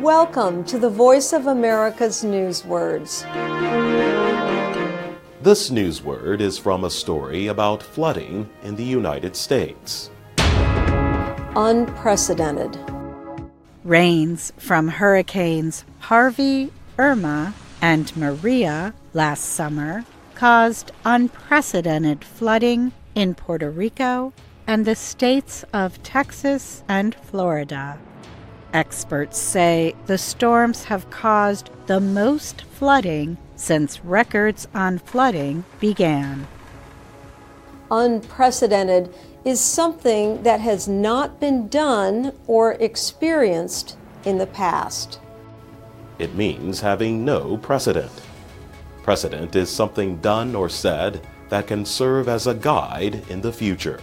Welcome to the Voice of America's Newswords. This newsword is from a story about flooding in the United States. Unprecedented. Rains from hurricanes Harvey, Irma, and Maria last summer caused unprecedented flooding in Puerto Rico and the states of Texas and Florida. Experts say the storms have caused the most flooding since records on flooding began. Unprecedented is something that has not been done or experienced in the past. It means having no precedent. Precedent is something done or said that can serve as a guide in the future.